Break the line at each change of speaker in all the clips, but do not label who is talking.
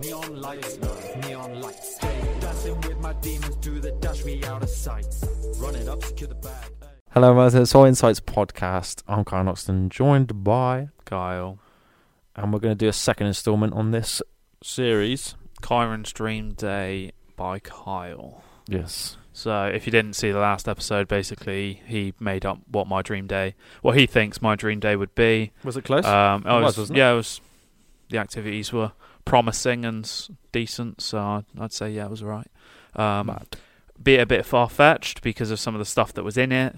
Neon lights, neon lights. Stay dancing with my demons, do the dash me out of sight. Run it up, secure the bag.
Hello, everyone. It's Soul Insights podcast. I'm Kyle Noxton, joined by,
Kyle.
and we're going to do a second installment on this series.
Chiron's Dream Day by Kyle.
Yes.
So, if you didn't see the last episode, basically he made up what my dream day, what he thinks my dream day would be.
Was it close?
Um,
It was,
was,
wasn't it?
yeah, it was. The activities were promising and decent, so I'd, I'd say yeah, it was alright. Um,
Mad.
be it a bit far fetched because of some of the stuff that was in it,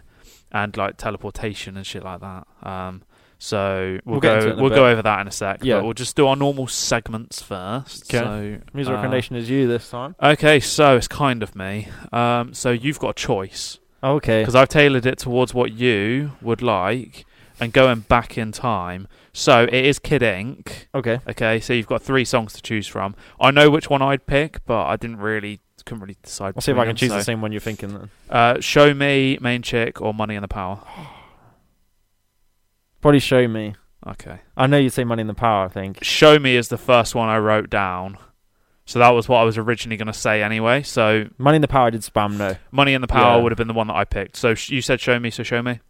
and like teleportation and shit like that. Um, so we'll,
We'll
go
it in a
we'll
bit.
go over that in a sec.
Yeah.
but we'll just do our normal segments first.
Okay.
So
Music
uh,
recommendation is you this time.
Okay, so it's kind of me. Um, so you've got a choice
okay.
because I've tailored it towards what you would like, and going back in time. So it is Kid Ink.
Okay.
Okay, so you've got three songs to choose from. I know which one I'd pick, but I didn't really couldn't really decide.
I'll see if I can choose
them,
the same one you're thinking then.
Uh, show me, main chick, or money and the power.
Probably show me.
Okay.
I know you'd say Money in the Power, I think.
Show me is the first one I wrote down. So that was what I was originally going to say anyway. So
Money in the Power I did spam, no.
money and the power
Yeah.
would have been the one that I picked. So sh- you said show me, so show me.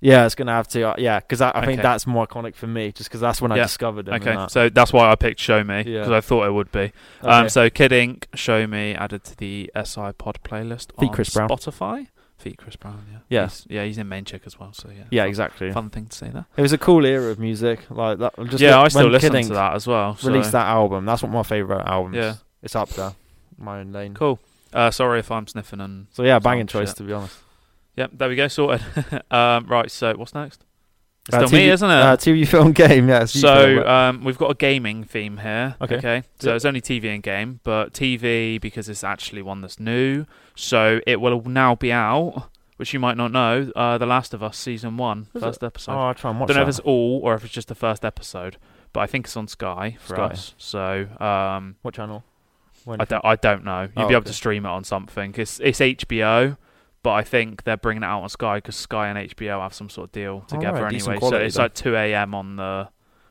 Yeah, it's going to have to. Uh, yeah, because I, I think
Okay.
that's more iconic for me, just because that's when I
Yeah.
discovered and
Okay,
that.
so that's why I picked show me
Yeah.
because I thought it would be.
Okay.
Um, so Kid Ink, show me added to the SI Pod playlist
Feet
on
Chris Brown.
Spotify. Feet Chris Brown, yeah.
Yeah.
He's, yeah, he's in main chick as well. So yeah,
yeah,
fun,
exactly.
Fun thing to say there.
It was a cool era of music. Like that. Just
yeah, I still
when
listen
Kid Ink
to that as well. So.
Released that album. That's one of my favorite albums.
Yeah.
it's up there. My own lane.
Cool. Uh, sorry if I'm sniffing and.
So yeah, banging
Sound
choice
shit.
to be honest.
Yep, there we go, sorted. um, right, so what's next? It's
Uh,
still me, isn't it?
Uh, TV film game. Yes. you
So
film
um, we've got a gaming theme here.
Okay.
So
Yeah.
it's only TV and game, but TV because it's actually one that's new. So it will now be out, which you might not know. Uh, the Last of Us season one,
Is
first episode.
oh, I'll try and watch
Don't know if it's all or if it's just the first episode, but I think it's on Sky for
Sky.
us. So um,
What channel? When
I don't, I don't know. You'd
Oh,
be able
okay.
to stream it on something. It's it's HBO. But I think they're bringing it out on Sky because Sky and HBO have some sort of deal together
decent
anyway. So it's
then.
like 2 a.m. on the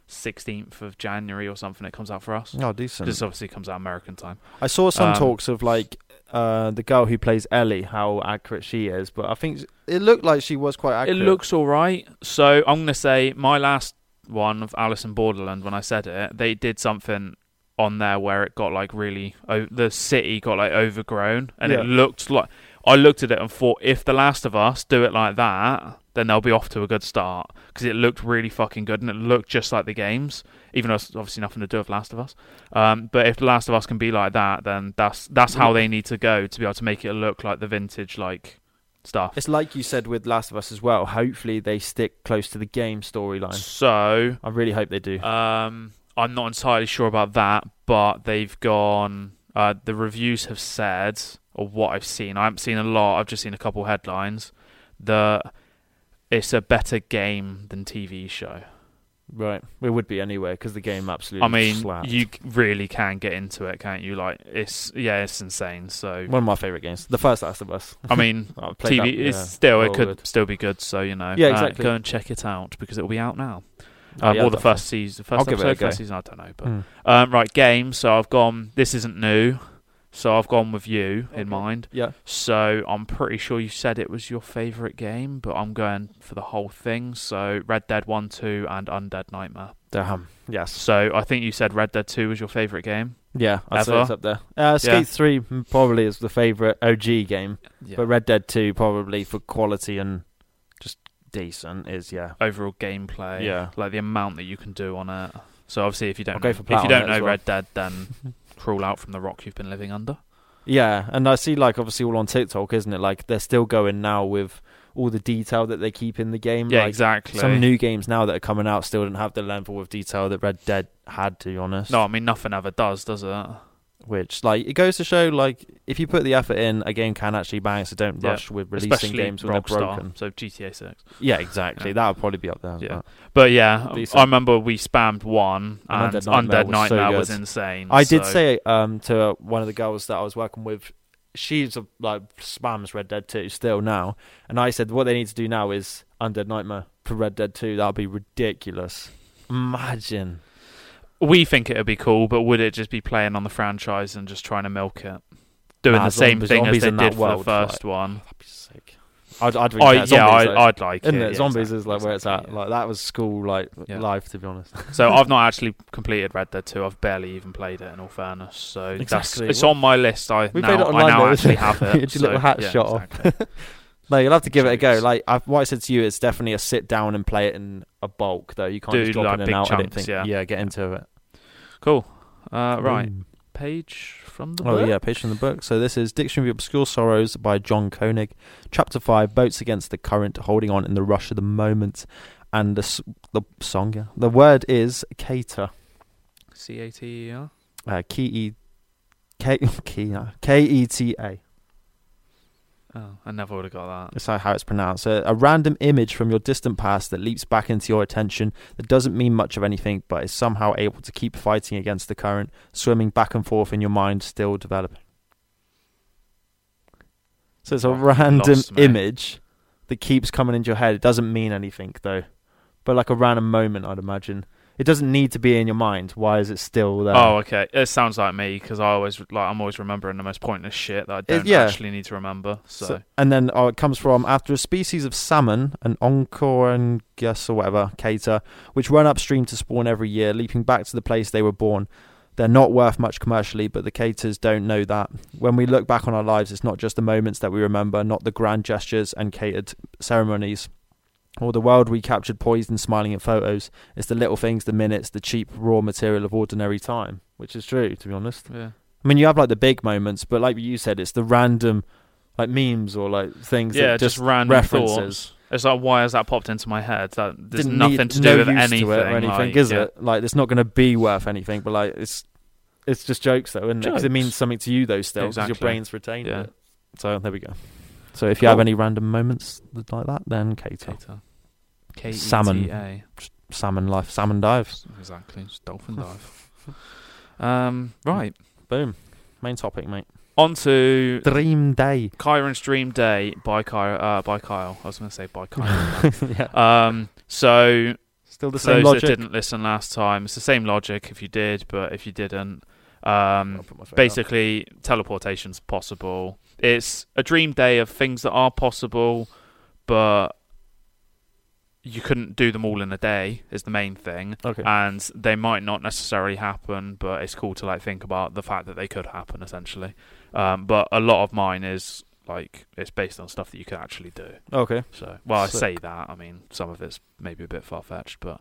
16th of January or something. It comes out for us.
Oh, decent.
This obviously comes out American time.
I saw some
um,
talks of like uh, the girl who plays Ellie, how accurate she is, but I think it looked like she was quite accurate.
It looks all right. So I'm going to say my last one of Alice in Borderland, when I said it, they did something on there where it got like really, o- the city got like overgrown and
Yeah.
it looked like, I looked at it and thought, if The Last of Us do it like that, then they'll be off to a good start because it looked really fucking good and it looked just like the games, even though it's obviously nothing to do with Last of Us. Um, but if The Last of Us can be like that, then that's that's how they need to go to be able to make it look like the vintage like stuff.
It's like you said with Last of Us as well. Hopefully they stick close to the game storyline.
So
I really hope they do.
Um, I'm not entirely sure about that, but they've gone. Uh, the reviews have said, or what I've seen, I haven't seen a lot. I've just seen a couple headlines. That it's a better game than TV show.
right, it would be anyway because the game absolutely.
I mean,
slapped.
you really can get into it, can't you? Like, it's yeah, it's insane. So,
one of my favorite games, the first Last of Us.
I mean, TV
that,
is
yeah,
still it could still be good. So you know,
Yeah,
uh,
exactly.
go and check it out because it'll be out now. Um,
yeah,
or the first season, first
I'll give it a
episode, first season. I don't know, but
Hmm.
Um, right, game. So I've gone. This isn't new. So I've gone with you
Okay.
in mind.
Yeah.
So I'm pretty sure you said it was your favourite game, but I'm going for the whole thing. So Red Dead One, Two, and Undead Nightmare.
Damn. Yes.
So I think you said Red Dead Two was your favourite game.
Yeah, I'd say it's up there. Uh, Skate
Yeah.
3 probably is the favourite OG game,
Yeah.
but Red Dead 2 probably for quality and just decent is, yeah.
Overall gameplay.
Yeah.
Like the amount that you can do on it. So obviously, if you don't, know, if you don't know
well.
Red Dead, then crawl out from the rock you've been living under.
Yeah, and I see like obviously all on TikTok, isn't it? Like they're still going now with all the detail that they keep in the game.
Yeah,
like,
exactly.
Some new games now that are coming out still don't have the level of detail that Red Dead had, to be honest.
No, I mean nothing ever does, does it?
Which, like, it goes to show, like, if you put the effort in, a game can actually bang. So don't
Yeah.
rush with releasing
Especially
games when they're
Rockstar.
broken.
So GTA Six.
Yeah, exactly.
Yeah.
That would probably be up there.
Yeah.
well.
But yeah. I remember we spammed one,
And
and
Undead Nightmare
Undead
was so
was, insane.
I did say um, to one of the girls that I was working with, she's a, like spams Red Dead 2 still now, and I said what they need to do now is Undead Nightmare for Red Dead 2. That would be ridiculous. Imagine.
We think it would be cool, but would it just be playing on the franchise and just trying to milk it, doing
Nah,
the same
zombies-
thing as they did for the first one?
That'd be sick. I'd, I'd really
I, yeah,
Zombies, though.
I, I'd like
Isn't
it.
it?
yeah,
Zombies
exactly,
is like where it's at.
yeah.
Like that was school like
Yeah.
life to be honest.
So I've not actually completed Red Dead 2. I've barely even played it, in all fairness. So
Exactly.
that's, it's on my list. I
We
now,
played it
I now
though,
actually
isn't it?
have it.
You your
so,
little hat
yeah,
shot off. No, you'll have to give it a go. Like I've, what I said to you, it's definitely a sit down and play it in a bulk. Though you can't
Do,
just drop
like,
in and
big
out. I don't
chunks,
think.
yeah.
get into it.
Cool. Uh, right.
Boom.
Page from the
Oh
book.
yeah, page from the book. So this is Dictionary of Obscure Sorrows by John Koenig, Chapter Five: Boats Against the Current, Holding On in the Rush of the Moment, and the s- the song. Yeah, the word is
C A T E R.
uh, K E K K K E T A.
Oh, I never would have got that.
That's how- how it's pronounced. A, a random image from your distant past that leaps back into your attention that doesn't mean much of anything, but is somehow able to keep fighting against the current, swimming back and forth in your mind, still developing. So it's a random
lost
image that keeps coming into your head. It doesn't mean anything though, but like a random moment, I'd imagine. It doesn't need to be in your mind. Why is it still there?
Oh, okay. It sounds like me because I always like I'm always remembering the most pointless shit that I don't
yeah.
actually need to remember. So,
So- and then oh, it comes from after a species of salmon, an oncorhynchus or whatever, cater, which run upstream to spawn every year, leaping back to the place they were born. They're not worth much commercially, but the caters don't know that. When we look back on our lives, it's not just the moments that we remember, not the grand gestures and catered ceremonies, or the world we captured poised and smiling at photos. It's the little things, the minutes, the cheap raw material of ordinary time, which is true, to be honest.
yeah.
I mean, you have like the big moments, but like you said, it's the random, like memes or like things.
Yeah,
that
just,
just,
random
references.
thoughts. It's like, why has that popped into my head? That there's
Didn't
nothing
need-
to
no
do with anything,
to anything,
like,
is
yeah.
it? Like, it's not going to be worth anything, but like, it's it's just jokes though, isn't it? Because it means something to you though, still, because your brain's retained
Yeah.
it. So there we go. So if you have any random moments like that, then
Cater. K T
Salmon.
A.
salmon life, salmon dives.
Exactly. Dolphin dive. um. Right.
Boom. Main topic, mate.
On to
Dream day.
Chiron's Dream Day by Kyle. Uh, by Kyle. I was going to say by Kyle.
yeah.
um. So
Still the
for
same
those
logic.
that didn't listen last time, it's the same logic if you did, but if you didn't, um,
phone up.
basically teleportation's possible. It's a dream day of things that are possible, but you couldn't do them all in a day. Is the main thing,
Okay.
and they might not necessarily happen, but it's cool to like think about the fact that they could happen essentially. Um, but a lot of mine is like it's based on stuff that you can actually do.
okay.
So, well, I say that. I mean, some of it's maybe a bit far fetched, but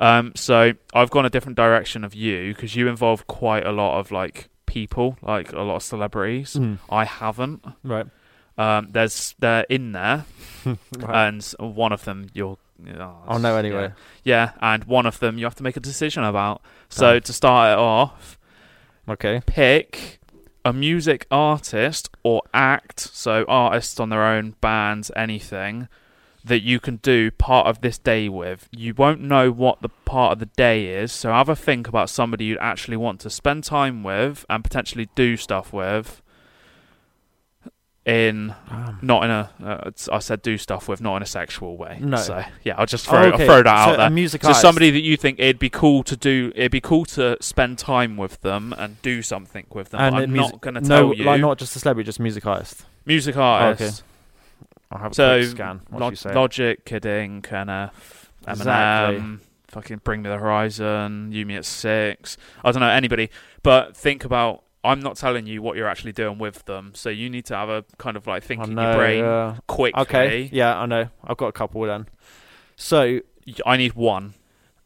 um, so I've gone a different direction of you because you involve quite a lot of like people, like a lot of celebrities.
Mm.
I haven't.
Right.
Um, there's they're in there,
right.
and one of them you'll. Oh,
I'll know anyway.
Yeah. yeah, and one of them you have to make a decision about. So
Oh.
to start it off,
Okay.
pick a music artist or act, so artists on their own, bands, anything that you can do part of this day with. You won't know what the part of the day is, so have a think about somebody you'd actually want to spend time with and potentially do stuff with. In
Um,
not in a, uh, I said do stuff with, not in a sexual way.
No.
So yeah, I'll just throw,
oh, okay.
I'll throw that
so
out there.
Music
So
artist.
somebody that you think it'd be cool to do, it'd be cool to spend time with them and do something with them.
and
I'm
music-
not going to
no,
tell you.
like not just a celebrity, just music artist.
music artist. Okay.
I'll have a
So
quick scan. What
Lo-
you say?
Logic, Kid Ink, NF, Eminem,
Exactly.
fucking Bring Me the Horizon, Yumi at six. I don't know anybody, but think about. I'm not telling you what you're actually doing with them, so you need to have a kind of like think
I
in
know,
your brain quickly.
Okay. Yeah, I know. I've got a couple then. So
I need one.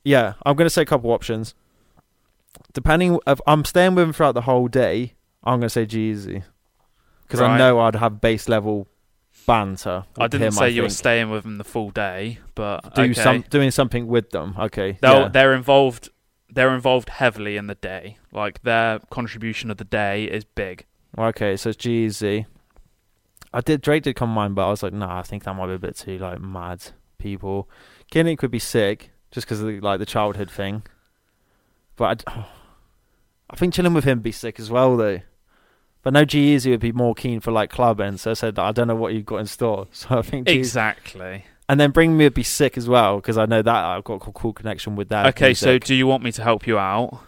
yeah, I'm going to say a couple options. Depending, if I'm staying with them throughout the whole day, I'm going to say G-Eazy because I know I'd have base level banter.
I didn't
him,
say
I
you were staying with them the full day, but
do
okay.
some doing something with them. Okay, yeah.
They're involved. They're involved heavily in the day. Like their contribution of the day is big.
Okay, so it's. I did Drake did come to mind, but I was like, nah, I think that might be a bit too like mad. People, Kid Ink would be sick just because of the, like the childhood thing. But I'd, I think chilling with him would be sick as well, though. But no, G-Eazy would be more keen for like clubbing. So I said, I don't know what you've got in store. So I think
Exactly.
And then Bring Me would be sick as well because I know that I've got a cool connection with that.
Okay, so do you want me to help you out?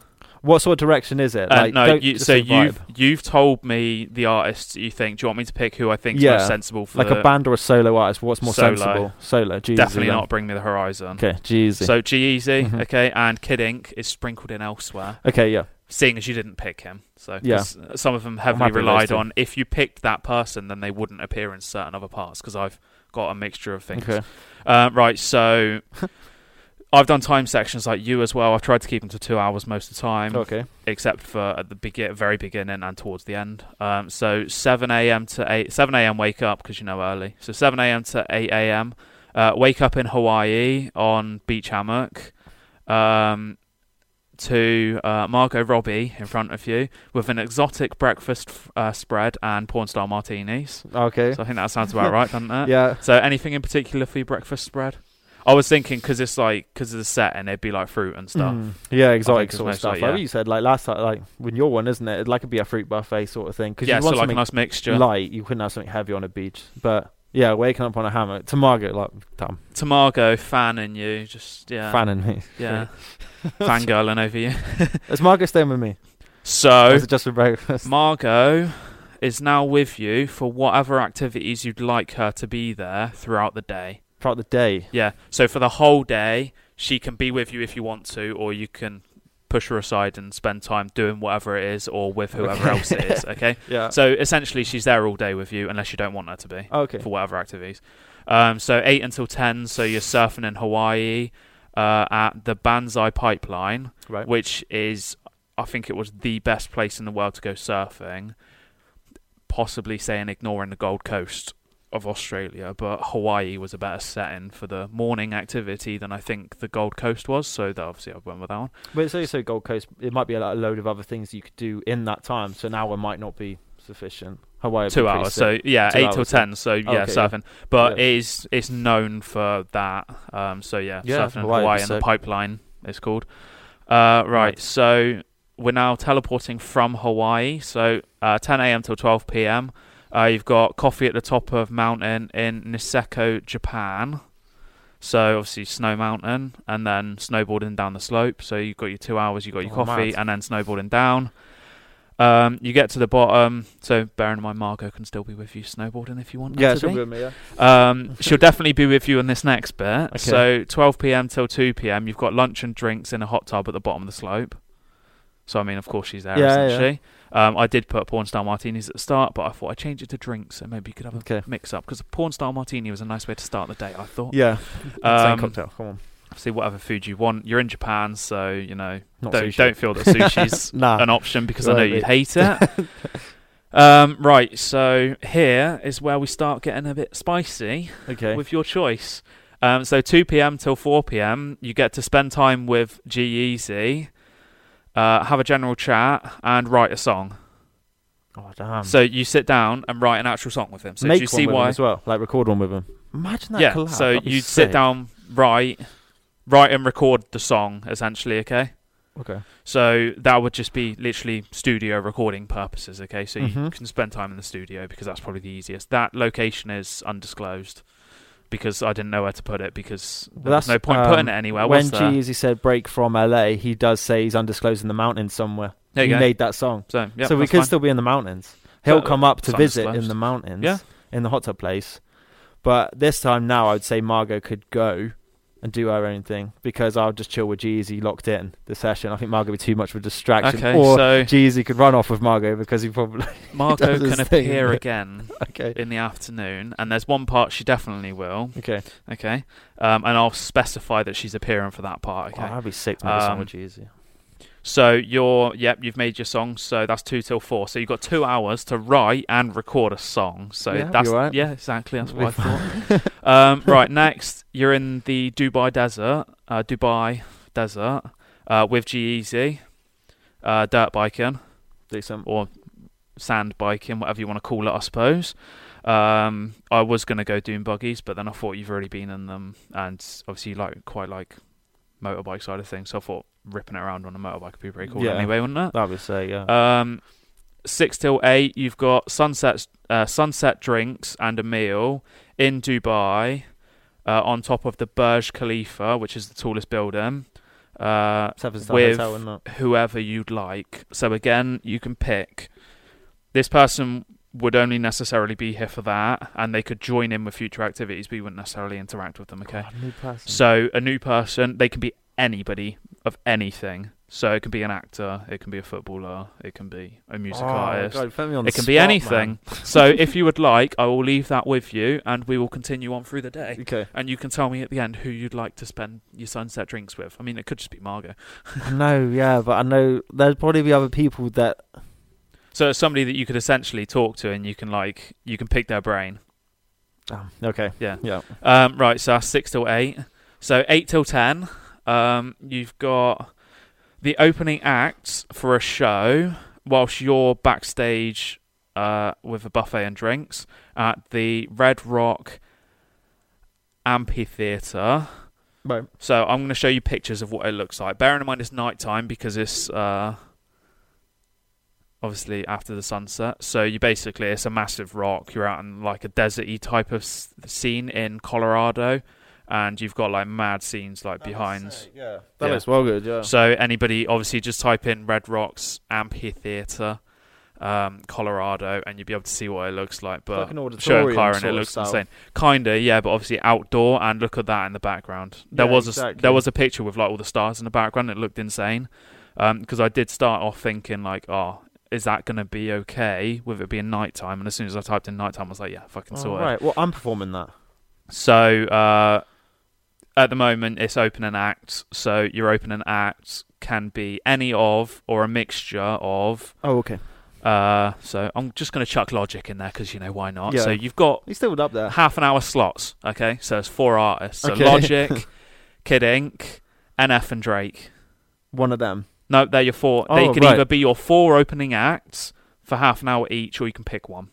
What sort of direction is it?
Uh,
Like,
no, you, so you've you've told me the artists you think. Do you want me to pick who I think is
Yeah,
most sensible for
like a band or a solo artist. What's more
Solo.
sensible? Solo. G-Eazy,
Definitely
then.
not Bring Me the Horizon.
Okay, G-Eazy.
So G-Eazy,
Mhm.
okay, and Kid Ink is sprinkled in elsewhere.
okay, yeah.
Seeing as you didn't pick him, so
Yeah.
some of them heavily relied on. If you picked that person, then they wouldn't appear in certain other parts because I've got a mixture of things.
Okay.
Uh, right, so I've done time sections like you as well. I've tried to keep them to two hours most of the time,
Okay.
except for at the begin- very beginning and towards the end. Um, so 7 a.m. to 8, 7 a.m. wake up because you know early. So 7 a.m. to 8 a.m. Uh, wake up in Hawaii on beach hammock. Um, to uh, Margot Robbie in front of you with an exotic breakfast f- uh, spread and porn star martinis.
Okay.
So I think that sounds about right, doesn't it?
yeah.
So anything in particular for your breakfast spread? I was thinking because it's like because of the setting, it'd be like fruit and stuff.
Mm. Yeah, exotic sort of stuff.
like-
Like
yeah.
you said, like last time, like with your one, isn't it? It'd like it'd be a fruit buffet sort of thing. Because
Yeah,
you
so
want
like a nice mixture.
light, you couldn't have something heavy on a beach. But yeah, waking up on a hammock. To Margaret, like, damn,
Tomago fanning you, just yeah,
fanning me.
yeah, fangirling over you.
Is Margaret staying with me? Or
So
is it just for breakfast?
Margot is now with you for whatever activities you'd like her to be there throughout the day.
Throughout the day.
Yeah. So for the whole day, she can be with you if you want to, or you can push her aside and spend time doing whatever it is, or with whoever
Okay.
else it is. Okay.
Yeah.
So essentially, she's there all day with you, unless you don't want her to be
okay.
for whatever activities. Um, so eight until ten. So you're surfing in Hawaii uh, at the Banzai Pipeline,
Right.
which is, I think it was the best place in the world to go surfing. Possibly saying ignoring the Gold Coast of Australia, but Hawaii was a better setting for the morning activity than I think the Gold Coast was. So that obviously I went with that one.
But it's also Gold Coast. It might be a, a load of other things you could do in that time. So an hour might not be sufficient. Hawaii.
Two hours. So yeah,
Two
eight till
hours, yeah.
ten. So yeah,
Okay, yeah.
surfing. But
Yeah.
it is it's known for that. Um, so yeah,
Yeah,
surfing in
Hawaii
Hawaii and the pipeline is called. Uh, right.
Right.
So we're now teleporting from Hawaii. So uh, 10 a.m. till 12 p.m. Uh, you've got coffee at the top of mountain in Niseko, Japan. So obviously Snow Mountain, and then snowboarding down the slope. So you've got your two hours. You've got your
Oh,
coffee,
mad.
and then snowboarding down. Um, you get to the bottom. So bearing in mind, Margot can still be with you snowboarding if you want.
Yeah, she'll
be.
with me. Yeah.
Um, she'll definitely be with you in this next bit.
Okay.
So 12 p.m. till 2 p.m. You've got lunch and drinks in a hot tub at the bottom of the slope. So I mean, of course, she's there
Yeah, yeah.
essentially. Um, I did put porn star martinis at the start, but I thought I'd change it to drinks, so maybe you could have a
Okay.
mix up because a porn star martini was a nice way to start the day. I thought.
Yeah.
Um,
Same cocktail. Come on.
See whatever food you want. You're in Japan, so you know
Not
don't
sushi.
don't feel that sushi's
Nah.
an option because I know you'd hate it. um, right, so here is where we start getting a bit spicy
Okay.
with your choice. Um, so 2 p.m. till 4 p.m. you get to spend time with G uh, have a general chat, and write a song.
oh damn.
So you sit down and write an actual song with him. So
Make
do you see why?
as well. Like record one with him. Imagine that.
yeah.
collab.
So you sit down, write, write and record the song essentially. Okay.
Okay.
So that would just be literally studio recording purposes, okay? So you
Mhm.
can spend time in the studio because that's probably the easiest. That location is undisclosed because I didn't know where to put it because
Well,
there was no point putting it anywhere.
When? G-Eazy said break from LA, he does say he's undisclosed in the mountains somewhere.
There you
he
go.
made that song.
so yeah,
so we could
fine.
still be in the mountains. He'll
So,
come up to visit in the mountains.
Yeah.
In the hot tub place. But this time now, I would say Margot could go and do our own thing because I'll just chill with G-Eazy locked in the session. I think Margot would be too much of a distraction.
Okay,
or
so
G-Eazy could run off with Margot because he probably.
Margot can appear
but-
again
okay.
in the afternoon, and there's one part she definitely will.
Okay.
Okay, um, and I'll specify that she's appearing for that part.
Oh,
Okay,
that'd be sick to make a song
Um,
with G-Eazy.
So you're yep, you've made your song. So that's two till four. So you've got two hours to write and record a song. So
Yeah,
that's
alright.
yeah, exactly. That's what I thought. um, right, next you're in the Dubai desert, uh, Dubai desert, uh, with G-Eazy, uh, dirt biking
Decent.
or sand biking, whatever you want to call it, I suppose. Um, I was gonna go doing buggies, but then I thought you've already been in them, and obviously you like quite like motorbike side of things. So I thought ripping it around on a motorbike would be pretty cool
Yeah.
anyway, wouldn't it?
That would say, yeah.
Um, six till eight, you've got sunset, uh, sunset drinks and a meal in Dubai, uh, on top of the Burj Khalifa, which is the tallest building. uh, with
hotel
whoever you'd like. So again, you can pick. This person would only necessarily be here for that, and they could join in with future activities, but you wouldn't necessarily interact with them. Okay.
God, new person.
So a new person, they can be anybody of anything. So it can be an actor, it can be a footballer, it can be a music
oh,
artist.
God, put me on
It can be anything. so if you would like, I will leave that with you, and we will continue on through the day.
Okay.
And you can tell me at the end who you'd like to spend your sunset drinks with. I mean, it could just be Margot.
no, yeah, but I know there'd probably be other people that.
So it's somebody that you could essentially talk to, and you can like you can pick their brain.
Oh, okay.
Yeah.
Yeah.
Um, right. So that's six till eight. So eight till ten. Um, you've got the opening acts for a show, whilst you're backstage uh, with a buffet and drinks at the Red Rock Amphitheatre.
Right.
So I'm going to show you pictures of what it looks like. Bearing in mind it's night time because it's uh, obviously after the sunset. So you basically it's a massive rock. You're out in like a deserty type of s- scene in Colorado, and you've got like mad scenes like behind.
yeah. That
Yeah.
looks well good, yeah.
So anybody obviously just type in Red Rocks Amphitheatre. Um, Colorado, and you'll be able to see what it looks like. But
like an
show
auditorium
it,
Chiron,
it looks
style.
insane. Kinda, yeah, but obviously outdoor, and look at that in the background. There
Yeah,
was a s-
exactly.
there was a picture with like all the stars in the background. It looked insane. Because I did start off thinking like, oh, is that gonna be okay with it being nighttime? And as soon as I typed in nighttime, I was like, yeah, fucking
Oh,
saw it.
right. Well, I'm performing that.
So uh, at the moment, it's opening act, So your opening act can be any of or a mixture of.
Oh, okay.
Uh, so I'm just going to chuck Logic in there because you know why not.
Yeah.
So you've got
He's still up there.
half an hour slots. Okay, so it's four artists. So
Okay.
Logic, Kid Ink, NF, and Drake.
One of them.
No, they're your four. they
Oh,
can
right.
either be your four opening acts for half an hour each, or you can pick one.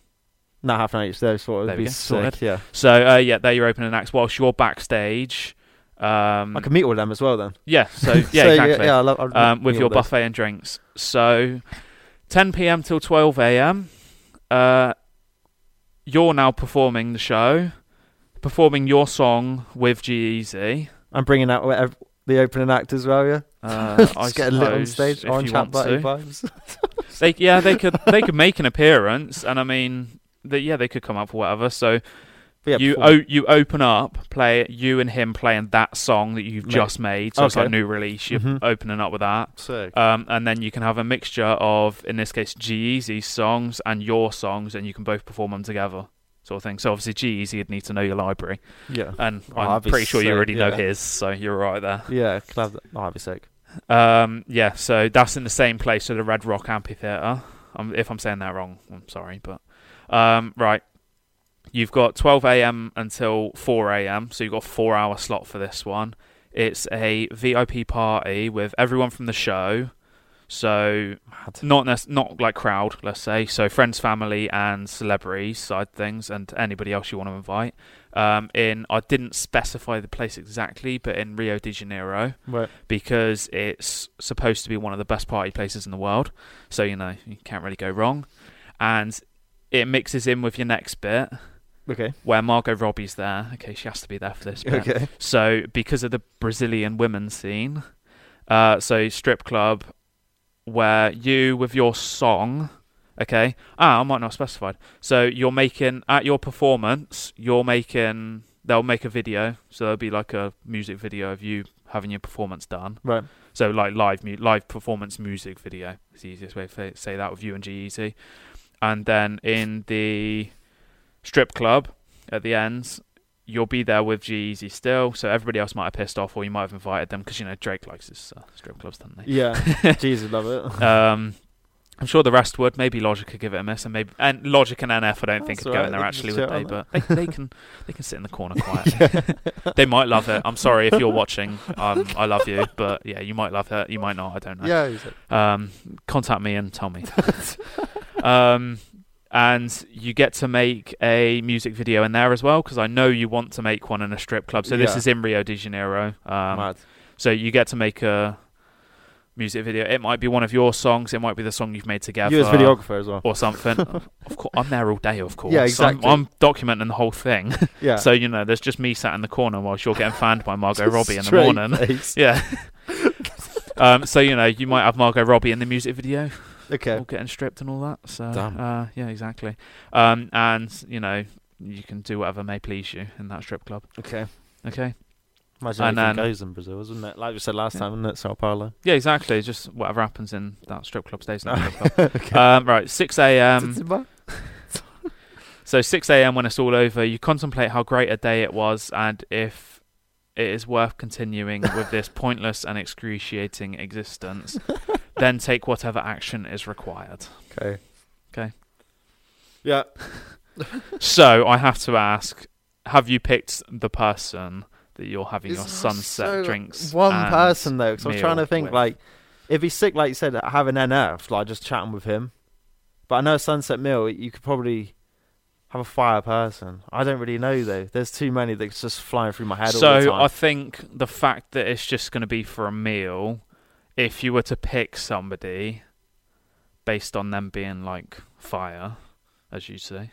Not half an hour each. Those sort of
There
be
we go,
sick.
sorted.
Yeah.
So uh, yeah, they're your opening acts. Whilst you're backstage, um,
I can meet all of them as well then.
yeah. So yeah,
So,
exactly.
Yeah, I love,
um, with your
those.
buffet and drinks. So 10 p.m. till 12 a.m. Uh, you're now performing the show, performing your song with G-Eazy.
I'm bringing out whatever- the opening act as well. Yeah.
Uh,
Just
I
get a lit on stage. Orange hat vibes.
They, yeah, they could they could make an appearance, and I mean, they, yeah, they could come up or whatever. So
yeah,
you o- you open up, play you and him playing that song that you've
Mate.
just made. So it's like new release. You're
Mhm.
opening up with that.
Sick.
Um, and then you can have a mixture of, in this case, G-Eazy's songs and your songs, and you can both perform them together, sort of thing. So obviously, G-Eazy would need to know your library,
yeah.
and
Oh,
I'm
that'd be
pretty sure you
sick,
already know
yeah.
his, so you're right there.
Yeah. Could have that. Oh, that'd be sick.
Um, yeah, so that's in the same place, so the Red Rock Amphitheatre. Um, if I'm saying that wrong, I'm sorry, but um, right. You've got 12 a.m. until 4 a.m., so you've got a four-hour slot for this one. It's a VIP party with everyone from the show. So not nec- not like crowd, let's say. So friends, family, and celebrities side things, and anybody else you want to invite. Um, in I didn't specify the place exactly, but in Rio de Janeiro
Right.
because it's supposed to be one of the best party places in the world. So you know you can't really go wrong, and it mixes in with your next bit
Okay.
where Margot Robbie's there. Okay, she has to be there for this bit.
Okay.
So because of the Brazilian women scene, uh, so strip club where you with your song, okay, ah, I might not have specified. So you're making at your performance, you're making. They'll make a video, so there'll be like a music video of you having your performance done.
Right.
So like live mu- live performance music video is the easiest way to say that with you and G-Eazy. And then in the strip club at the end, you'll be there with G-Eazy still. So everybody else might have pissed off, or you might have invited them because you know Drake likes his uh, strip clubs, doesn't he?
Yeah. Jesus, love it.
Um, I'm sure the rest would. Maybe Logic could give it a miss, and maybe and Logic and NF. I don't think could go in there actually, would they? But they, they can they can sit in the corner quietly. they might love it. I'm sorry if you're watching. Um, I love you, but yeah, you might love it. You might not. I don't know.
Yeah.
Um, contact me and tell me. um, and you get to make a music video in there as well because I know you want to make one in a strip club. So this
Yeah.
is in Rio de Janeiro. Um,
Mad.
so you get to make a music video. It might be one of your songs. It might be the song you've made together.
You as a videographer as well.
or something. of course, I'm there all day. Of course,
Yeah,
I'm-
exactly.
I'm, documenting the whole thing.
Yeah.
so you know, there's just me sat in the corner whilst you're getting fanned by Margot Robbie in the
Straight
morning.
face.
Yeah, um, so you know, you might have Margot Robbie in the music video,
Okay.
all getting stripped and all that. So
Damn.
uh, yeah, exactly. Um, and you know, you can do whatever may please you in that strip club.
Okay.
Okay.
Imagine
And
anything
then-
goes in Brazil, isn't it? Like we said last
Yeah.
time, isn't it? Sao Paulo.
Yeah, exactly. Just whatever happens in that strip club stays in that strip club. Um, right, 6 a.m. So 6 a.m. when it's all over, you contemplate how great a day it was and if it is worth continuing with this pointless and excruciating existence. Then take whatever action is required.
okay.
Okay.
Yeah.
So I have to ask: Have you picked the person that you're having your sunset
so-
drinks?
One
and
person though, because I was trying to think
with?
like, if he's sick, like you said, have an NF, like just chatting with him. But I know Sunset meal, you could probably have a fire person. I don't really know though. There's too many that's just flying through my head all the
So
time.
I think the fact that it's just going to be for a meal, if you were to pick somebody based on them being like fire, as you say,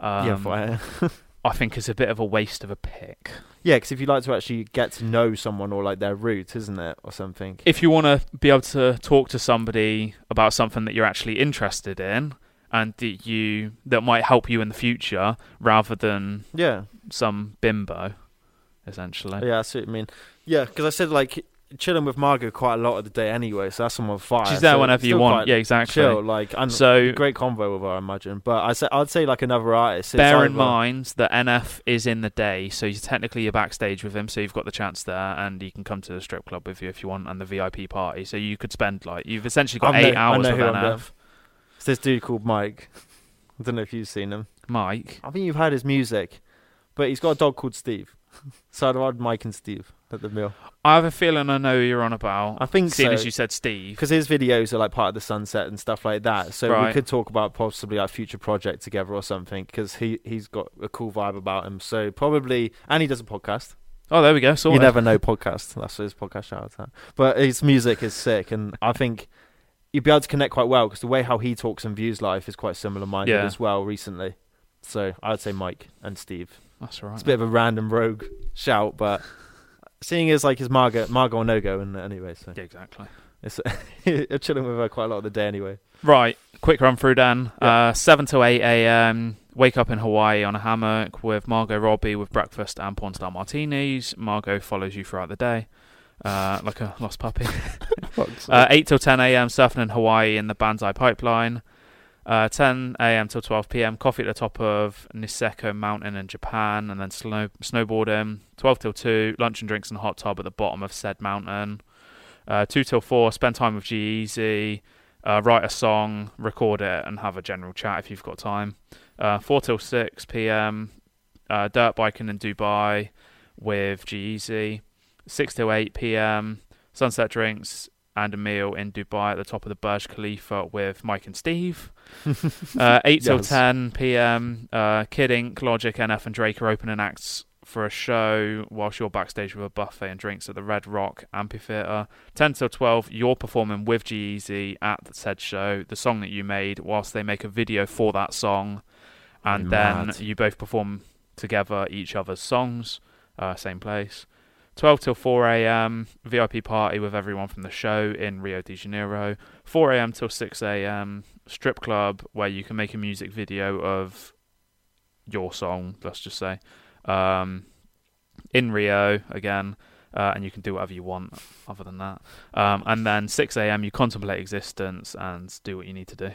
um,
yeah, fire.
I think it's a bit of a waste of a pick.
yeah, because if you like to actually get to know someone or like their route, isn't it, or something?
If you want to be able to talk to somebody about something that you're actually interested in and that you that might help you in the future, rather than
Yeah,
some bimbo, essentially.
yeah, I see what you mean. Yeah, because I said like chilling with Margot quite a lot of the day anyway, so that's someone fire.
She's there
so
whenever you want. Yeah, exactly.
Chill, like and
So
great convo with her, I imagine. But I say I'd say like another artist.
bear in mind that NF is in the day, so you're technically you're backstage with him, so you've got the chance there, and he can come to the strip club with you if you want, and the VIP party. So you could spend like you've essentially got
I know-
eight hours with NF.
It's this dude called Mike. I don't know if you've seen him.
Mike,
I think you've heard his music, but he's got a dog called Steve. so I'd ride Mike and Steve at the mill.
I have a feeling I know who you're on about.
I think
seeing
so.
as you said Steve.
because his videos are like part of the sunset and stuff like that. So we could talk about possibly like future project together or something because he he's got a cool vibe about him. So probably, and he does a podcast.
Oh, there we go. So
you never know podcast. That's his podcast shout out. that. But his music is sick, and I think you'd be able to connect quite well because the way how he talks and views life is quite similar minded
Yeah.
as well recently. So I'd say Mike and Steve.
That's right.
It's a bit of a random rogue shout, but seeing as like his Margot Margot no go and anyway, so
Yeah, exactly.
it's you're chilling with her quite a lot of the day anyway.
Right, quick run through Dan.
Yeah.
Uh, 7 to 8 a.m. Wake up in Hawaii on a hammock with Margot Robbie with breakfast and porn star martinis. Margot follows you throughout the day, uh, like a lost puppy. Uh, 8 till 10 a.m. surfing in Hawaii in the Banzai pipeline. Uh, 10 a.m. till 12 p.m. Coffee at the top of Niseko Mountain in Japan, and then snow snowboarding. 12 till 2 lunch and drinks and hot tub at the bottom of said mountain. Uh, 2 till 4 spend time with G-Eazy. Uh, write a song, record it, and have a general chat if you've got time. Uh, 4 till 6 p.m. Uh, dirt biking in Dubai with G-Eazy. 6 till 8 p.m. Sunset drinks and a meal in Dubai at the top of the Burj Khalifa with Mike and Steve. uh, 8 till 10 p.m. Uh, Kid Ink, Logic, NF, and Drake are opening acts for a show whilst you're backstage with a buffet and drinks at the Red Rock Amphitheatre. 10 till 12, you're performing with G-Eazy at the said show, the song that you made, whilst they make a video for that song. And then
Mad.
you both perform together each other's songs, uh, same place. 12 till 4 a.m. VIP party with everyone from the show in Rio de Janeiro. 4 a.m. till 6 a.m. strip club where you can make a music video of your song, let's just say, um, in Rio again. Uh, and you can do whatever you want other than that. Um, and then 6 a.m. you contemplate existence and do what you need to do.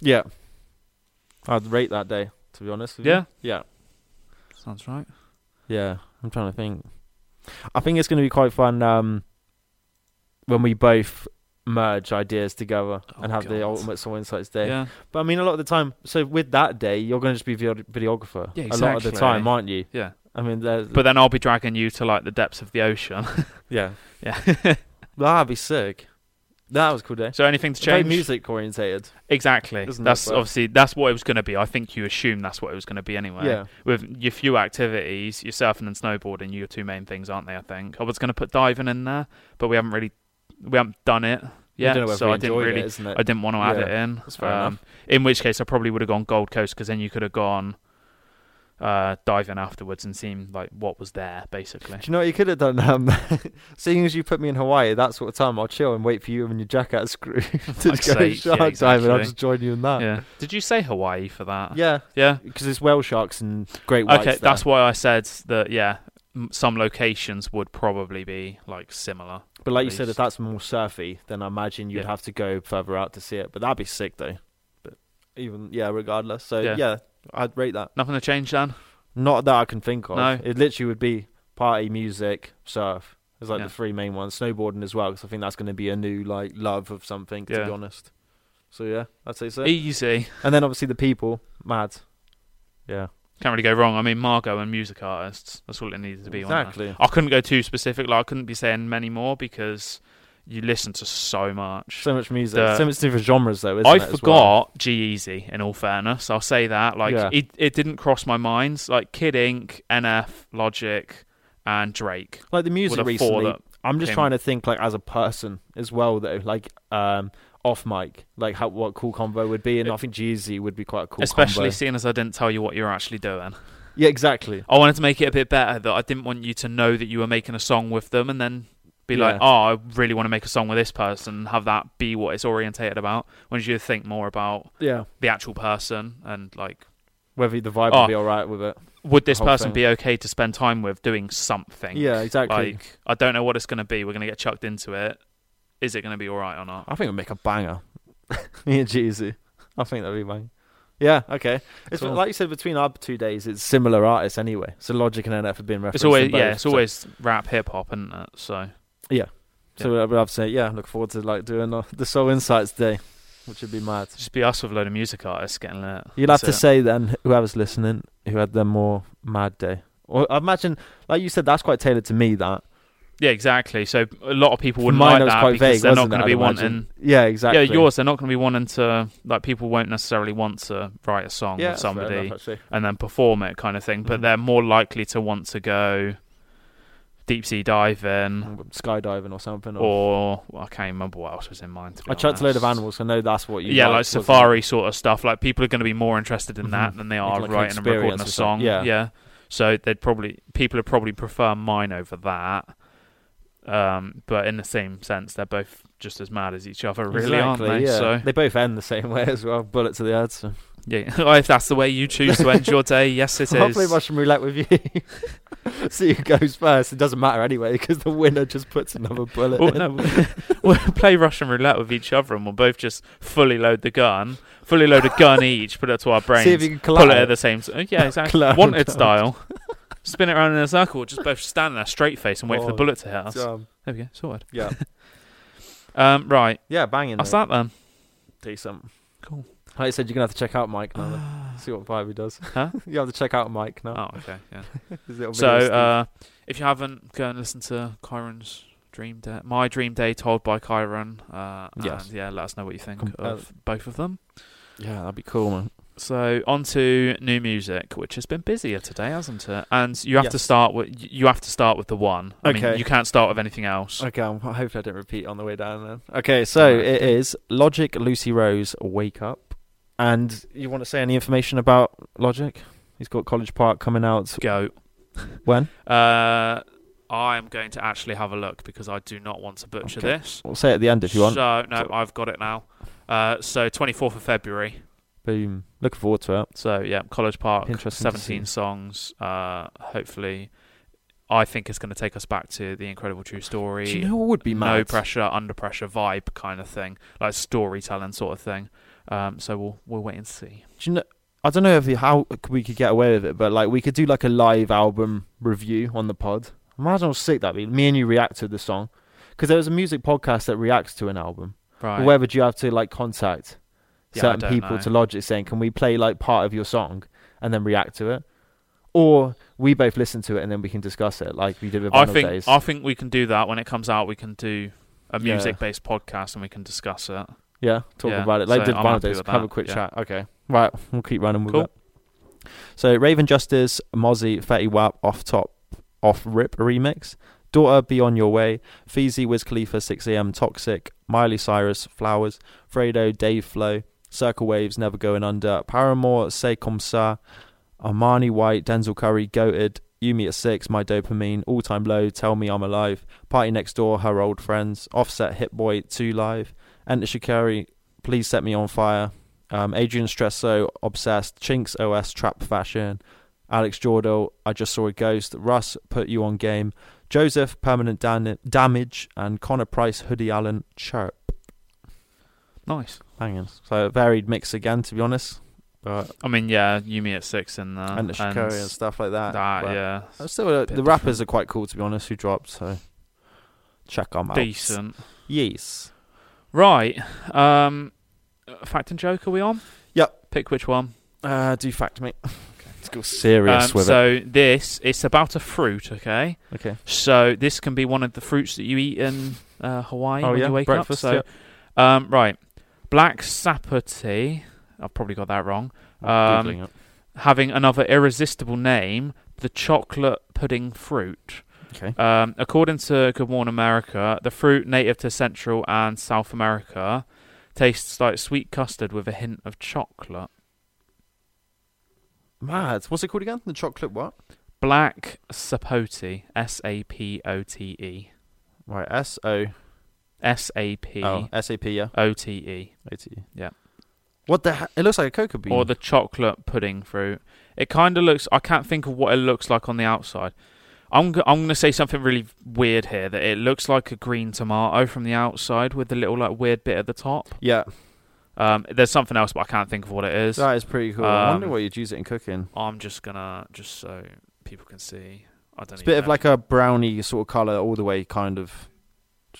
Yeah, I'd rate that day to be honest. With you.
Yeah?
yeah,
Sounds right.
Yeah. I'm trying to think. I think it's going to be quite fun um, when we both merge ideas together
Oh,
and have the
God.
ultimate Soul Insights day.
Yeah.
But I mean, a lot of the time, so with that day, you're going to just be video- videographer
Yeah,
a lot of the time, aren't you?
Yeah.
I mean,
But then I'll be dragging you to like the depths of the ocean.
yeah,
yeah.
that'd be sick. That was a cool day.
so anything to
Very
change?
music orientated.
Exactly.
It,
that's obviously that's what it was going to be. I think you assume that's what it was going to be anyway.
Yeah.
With your few activities, your surfing and snowboarding, your two main things, aren't they? I think I was going to put diving in there, but we haven't really we haven't done it
You
yet,
don't know whether
so I didn't really
it?
I didn't want to add
Yeah,
it in.
that's fair um, enough.
In which case, I probably would have gone Gold Coast because then you could have gone uh, dive in afterwards and seeing like what was there, basically.
Do you know what you could have done? Um, seeing as you put me in Hawaii, that sort of time, I'll chill and wait for you and your jacket screw to
Fuck's
go
sake, yeah,
shark diving. I'll
exactly.
just join you in that.
Yeah. Did you say Hawaii for that?
Yeah,
Yeah.
because it's whale sharks and great whites.
Okay,
there.
that's why I said that. Yeah, m- some locations would probably be like similar.
But like you said, if that's more surfy, then I imagine you'd
Yeah.
have to go further out to see it. But that'd be sick though. Even yeah, regardless. So
Yeah.
yeah, I'd rate that.
Nothing to change, Dan.
Not that I can think of.
No.
It literally would be party, music, surf. It's like
Yeah.
the three main ones. Snowboarding as well, because I think that's going to be a new like love of something. To
Yeah.
be honest. So yeah, I'd say so.
Easy.
And then obviously the people, mad. Yeah,
Can't really go wrong. I mean, Margot and music artists. That's all it needed to be on. there.
exactly.
I couldn't go too specific. Like I couldn't be saying many more because you listen to so much.
So much music, so much different genres though. Isn't
I
it, as well?
forgot G Easy. In all fairness, I'll say that. Like
Yeah.
it, it didn't cross my mind. Like Kid Ink, NF, Logic, and Drake.
like the music recently.
that
I'm just
came-
trying to think like as a person as well though, like um off mic, like how what cool combo would be, and I think G-Eazy would be quite a cool
Especially
combo.
seeing as I didn't tell you what you're actually doing.
Yeah, exactly.
I wanted to make it a bit better that I didn't want you to know that you were making a song with them and then be like, oh, I really want to make a song with this person and have that be what it's orientated about. When you think more about
Yeah,
the actual person and like,
whether the vibe
Oh.
would be all right with it.
would this person
thing.
be okay to spend time with doing something?
Yeah, exactly.
Like, I don't know what it's going to be. We're going to get chucked into it. Is it going to be all right or not?
I think we'd make a banger. Me and G-Eazy. I think that'd be bang. Yeah, okay. It's
Cool.
like you said between our two days, it's similar artists anyway. So Logic and NF have been referenced.
It's always
both,
yeah, it's
so-
always rap hip hop, isn't it? So
So I'd have to say, yeah, look forward to like doing the, the Soul Insights Day, which would be mad.
just be us with a load of music artists getting lit.
You'll have
That's
to
it.
say then, whoever's listening, who had the more mad day. Or I imagine, like you said, that's quite tailored to me. That
Yeah, exactly. So a lot of people wouldn't
mine
like that
quite
because
vague.
they're
wasn't
going to be wanting.
imagine? Yeah, exactly.
Yeah, yours. They're not going to be wanting to like. People won't necessarily want to write a song
Yeah,
with somebody
enough,
and then perform it, kind of thing. But
Mhm.
they're more likely to want to go deep sea diving
skydiving or something. Or,
well, I can't remember what else was in mind.
I chucked a load of animals. I know that's what you.
yeah, like safari sort of stuff. Like people are going to be more interested in that
Mhm.
than they are
like
writing and recording a song.
Yeah.
yeah. So they'd probably people would probably prefer mine over that. Um, but in the same sense, they're both just as mad as each other, really,
exactly,
aren't they?
Yeah.
So
they both end the same way as well. Bullet to the head. So.
Yeah, if that's the way you choose to end your day, yes, it
I'll play. Russian roulette with you. See who goes first. It doesn't matter anyway because the winner just puts another bullet.
Well,
in.
no, we'll play Russian roulette with each other, and we'll both just fully load the gun, fully load a gun each, put it to our brains,
See if you can
pull
collide.
it at the same time. Yeah, exactly. Wanted style. Spin it around in a circle, just both stand there straight face and wait for the
Oh,
bullet to hit us.
Um,
There we go, sorted.
yeah,
Um, right,
yeah, banging.
that's
mate.
that then.
Decent.
Cool.
Like I said, you're gonna have to check out Mike now. Then. See what vibe he does.
Huh?
you have to check out Mike now.
Oh, okay, yeah.
His little
So,
video
uh, if you haven't, go and listen to Chiron's Dream Day, My Dream Day, told by Chiron. Uh,
Yes.
And yeah, let us know what you think
Com- uh,
of both of them.
yeah, that'd be cool, man.
So on to new music, which has been busier today, hasn't it? And you have to
Yes.
start with you have to start with the one. I mean,
Okay.
you can't start with anything else.
Okay, um, hopefully I don't repeat on the way down then. Okay, so
Alright.
it is Logic Lucy Rose Wake Up. And you want to say any information about Logic? He's got College Park coming out
Go.
when?
Uh, I'm going to actually have a look because I do not want to butcher
Okay.
this.
We'll say it at the end if you want.
So no, I've got it now. Uh, so 24th of February.
Boom. Looking forward to it.
So yeah, College Park,
Interesting
17 songs. Uh, hopefully, I think it's going to take us back to the Incredible True Story.
Do you know what would be
no pressure, under pressure vibe kind of thing, like storytelling sort of thing. Um, so we'll we'll wait and see.
Do you know? I don't know if how we could get away with it, but like we could do like a live album review on the pod. Imagine how sick that'd be. Me and you react to the song because there was a music podcast that reacts to an album.
Right.
Where would you have to like contact
Yeah,
certain people
know.
to it? saying, "Can we play like part of your song and then react to it?" Or we both listen to it and then we can discuss it like we did with
I think
Days.
I think we can do that when it comes out. We can do a music based podcast and we can discuss it.
Yeah, talk
Yeah,
about it. Like
so
did
I'm
Vinyl
happy
Days.
with
Have a
that,
quick
yeah.
chat. Okay. Right, we'll keep running with
Cool.
it. So Raven Justice, Mozzie, Fetty Wap, off top, off rip remix. Daughter, Be On Your Way, Feezy, Wiz Khalifa, 6am, Toxic, Miley Cyrus, Flowers, Fredo, Dave Flow, Circa Waves, Never Going Under, Paramore, C'est Comme Ça, Armani White, Denzel Curry, goated. Yumi at six, my dopamine, all time low, tell me I'm alive. PartyNextDoor, her old friends. Offset, Hit Boy, two live. Enter Shikari, please set me on fire. Um, Adrian Stresso, obsessed. Chinks OS, trap fashion. Alex Jordo, I just saw a ghost. Russ, put you on game. Joseph, permanent dan- damage. And Connor Price, Hoodie Allen, chirp.
Nice.
Banging. So a varied mix again, to be honest. But
I mean, yeah, Yumi at six and uh,
and the Shikari and stuff like that.
That,
but
yeah,
Still, uh,
bit
the rappers are quite cool, to be honest, who dropped. So check them out.
decent.
Yes.
Right. Um, fact and joke, are we on?
Yep.
Pick which one.
Uh, do fact me. Let's go serious
Um,
with it.
so this it's about a fruit, okay?
Okay.
So this can be one of the fruits that you eat in uh, Hawaii
Oh
when
yeah,
you wake
breakfast.
up. So, um, right, black sapoti. I've probably got that wrong.
yeah.
Um,
Googling it.
having another irresistible name, the chocolate pudding fruit.
Okay.
Um, according to Good Morning America, the fruit native to Central and South America tastes like sweet custard with a hint of chocolate.
Mad. What's it called again? The chocolate what?
Black sapote, S A P O T E,
Right. S O.
S A P
Oh, S A P. Yeah.
O T E,
A T.
Yeah.
What the? he- It looks like a cocoa bean.
or the chocolate pudding fruit. It kind of looks. I can't think of what it looks like on the outside. I'm I'm gonna say something really weird here. That it looks like a green tomato from the outside with the little like weird bit at the top.
yeah.
Um, there's something else, but I can't think of what it is.
That is pretty cool. I wonder
Um,
what you'd use it in cooking.
I'm just gonna just so people can see. I don't.
It's a
even
bit of
know.
like a brownie sort of color, all the way kind of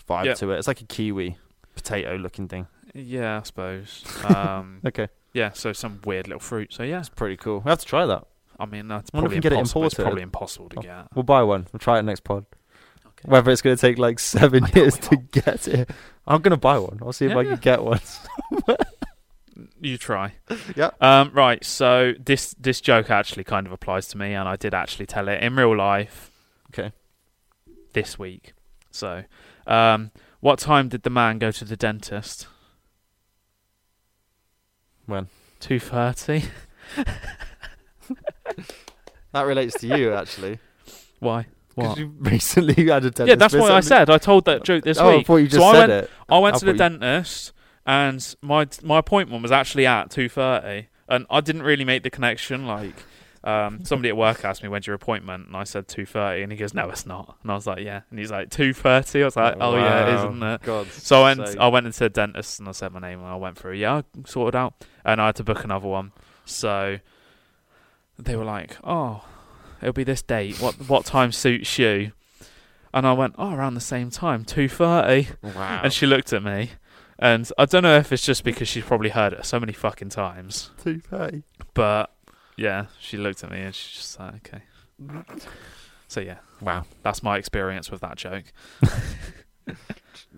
vibe
Yeah.
to it. It's like a kiwi potato looking thing.
yeah, I suppose. Um,
Okay.
yeah, so some weird little fruit. So yeah,
It's pretty cool. We have to try that.
I mean that's
if
probably
can get it
impossible. It's probably impossible to
Oh.
get.
We'll buy one. We'll try it next pod.
Okay.
Whether it's going to take like seven
I
years to get it. I'm going to buy one. I'll see if I
Yeah.
can get one.
You try.
Yeah.
Um, right. So this this joke actually kind of applies to me, and I did actually tell it in real life.
Okay.
This week. So, um, what time did the man go to the dentist?
When?
Two thirty.
That relates to you, actually.
Why?
Because you recently had a dentist
Yeah, that's what I said. I told that joke this
oh, I thought you just
so I
said
went,
it.
I went
I
to the
you-
dentist, and my my appointment was actually at two thirty, and I didn't really make the connection. Like, um, somebody at work asked me when's your appointment, and I said two thirty, and he goes, "No, it's not," and I was like, "Yeah," and he's like, 2.30? I was like, "Oh, yeah, it is,
wow.
isn't it?"
God.
So I went,
sake.
I went into the dentist and I said my name and I went through. Yeah, I sorted out, and I had to book another one. So they were like, "Oh, it'll be this date. What what time suits you?" And I went, "Oh, around the same time, two thirty.
Wow.
And she looked at me, and I don't know if it's just because she's probably heard it so many fucking times,
Two thirty.
but yeah, she looked at me and she's just like, "Okay." So yeah,
Wow.
that's my experience with that joke.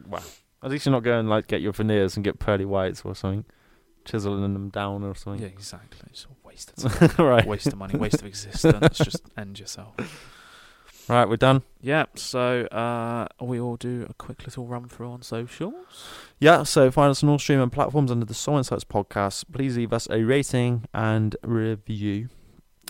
Wow. At least you're not going like get your veneers and get pearly whites or something, chiseling them down or something.
Yeah, exactly. It's a waste of time.
right.
waste of money, waste of existence. Just end yourself.
Right, we're done.
Yeah. So uh, we all do a quick little run through on socials.
Yeah, so find us on all streaming platforms under the Soul Insights podcast. Please leave us a rating and review.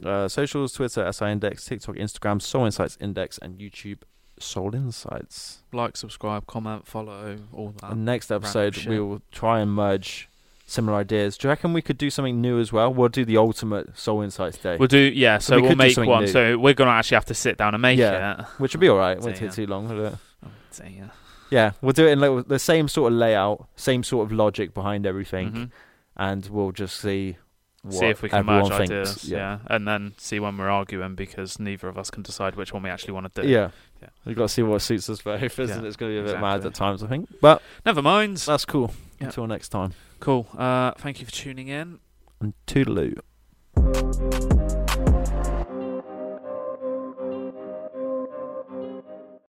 Uh, socials, Twitter, SI Index, TikTok, Instagram, Soul Insights Index, and YouTube, Soul Insights.
Like, subscribe, comment, follow, all that.
and next episode, we will try and merge similar ideas. Do you reckon we could do something new as well? We'll do the ultimate Soul Insights Day,
We'll do yeah. So
we
we'll make one.
new.
So we're gonna actually have to sit down and make
Yeah.
it.
which would be alright. It
won't
take
yeah.
too long, will it?
Oh, yeah.
Yeah, we'll do it in like, the same sort of layout, same sort of logic behind everything,
Mhm.
and we'll just see what
See if we can merge ideas. Yeah. and then see when we're arguing because neither of us can decide which one we actually want to do.
Yeah.
Yeah.
We've got to see what suits us both, isn't
Yeah,
it? It's going to be a bit mad at times, I think. But
Never mind.
that's cool.
Yeah.
Until next time.
Cool. Uh, thank you for tuning in.
And toodaloo.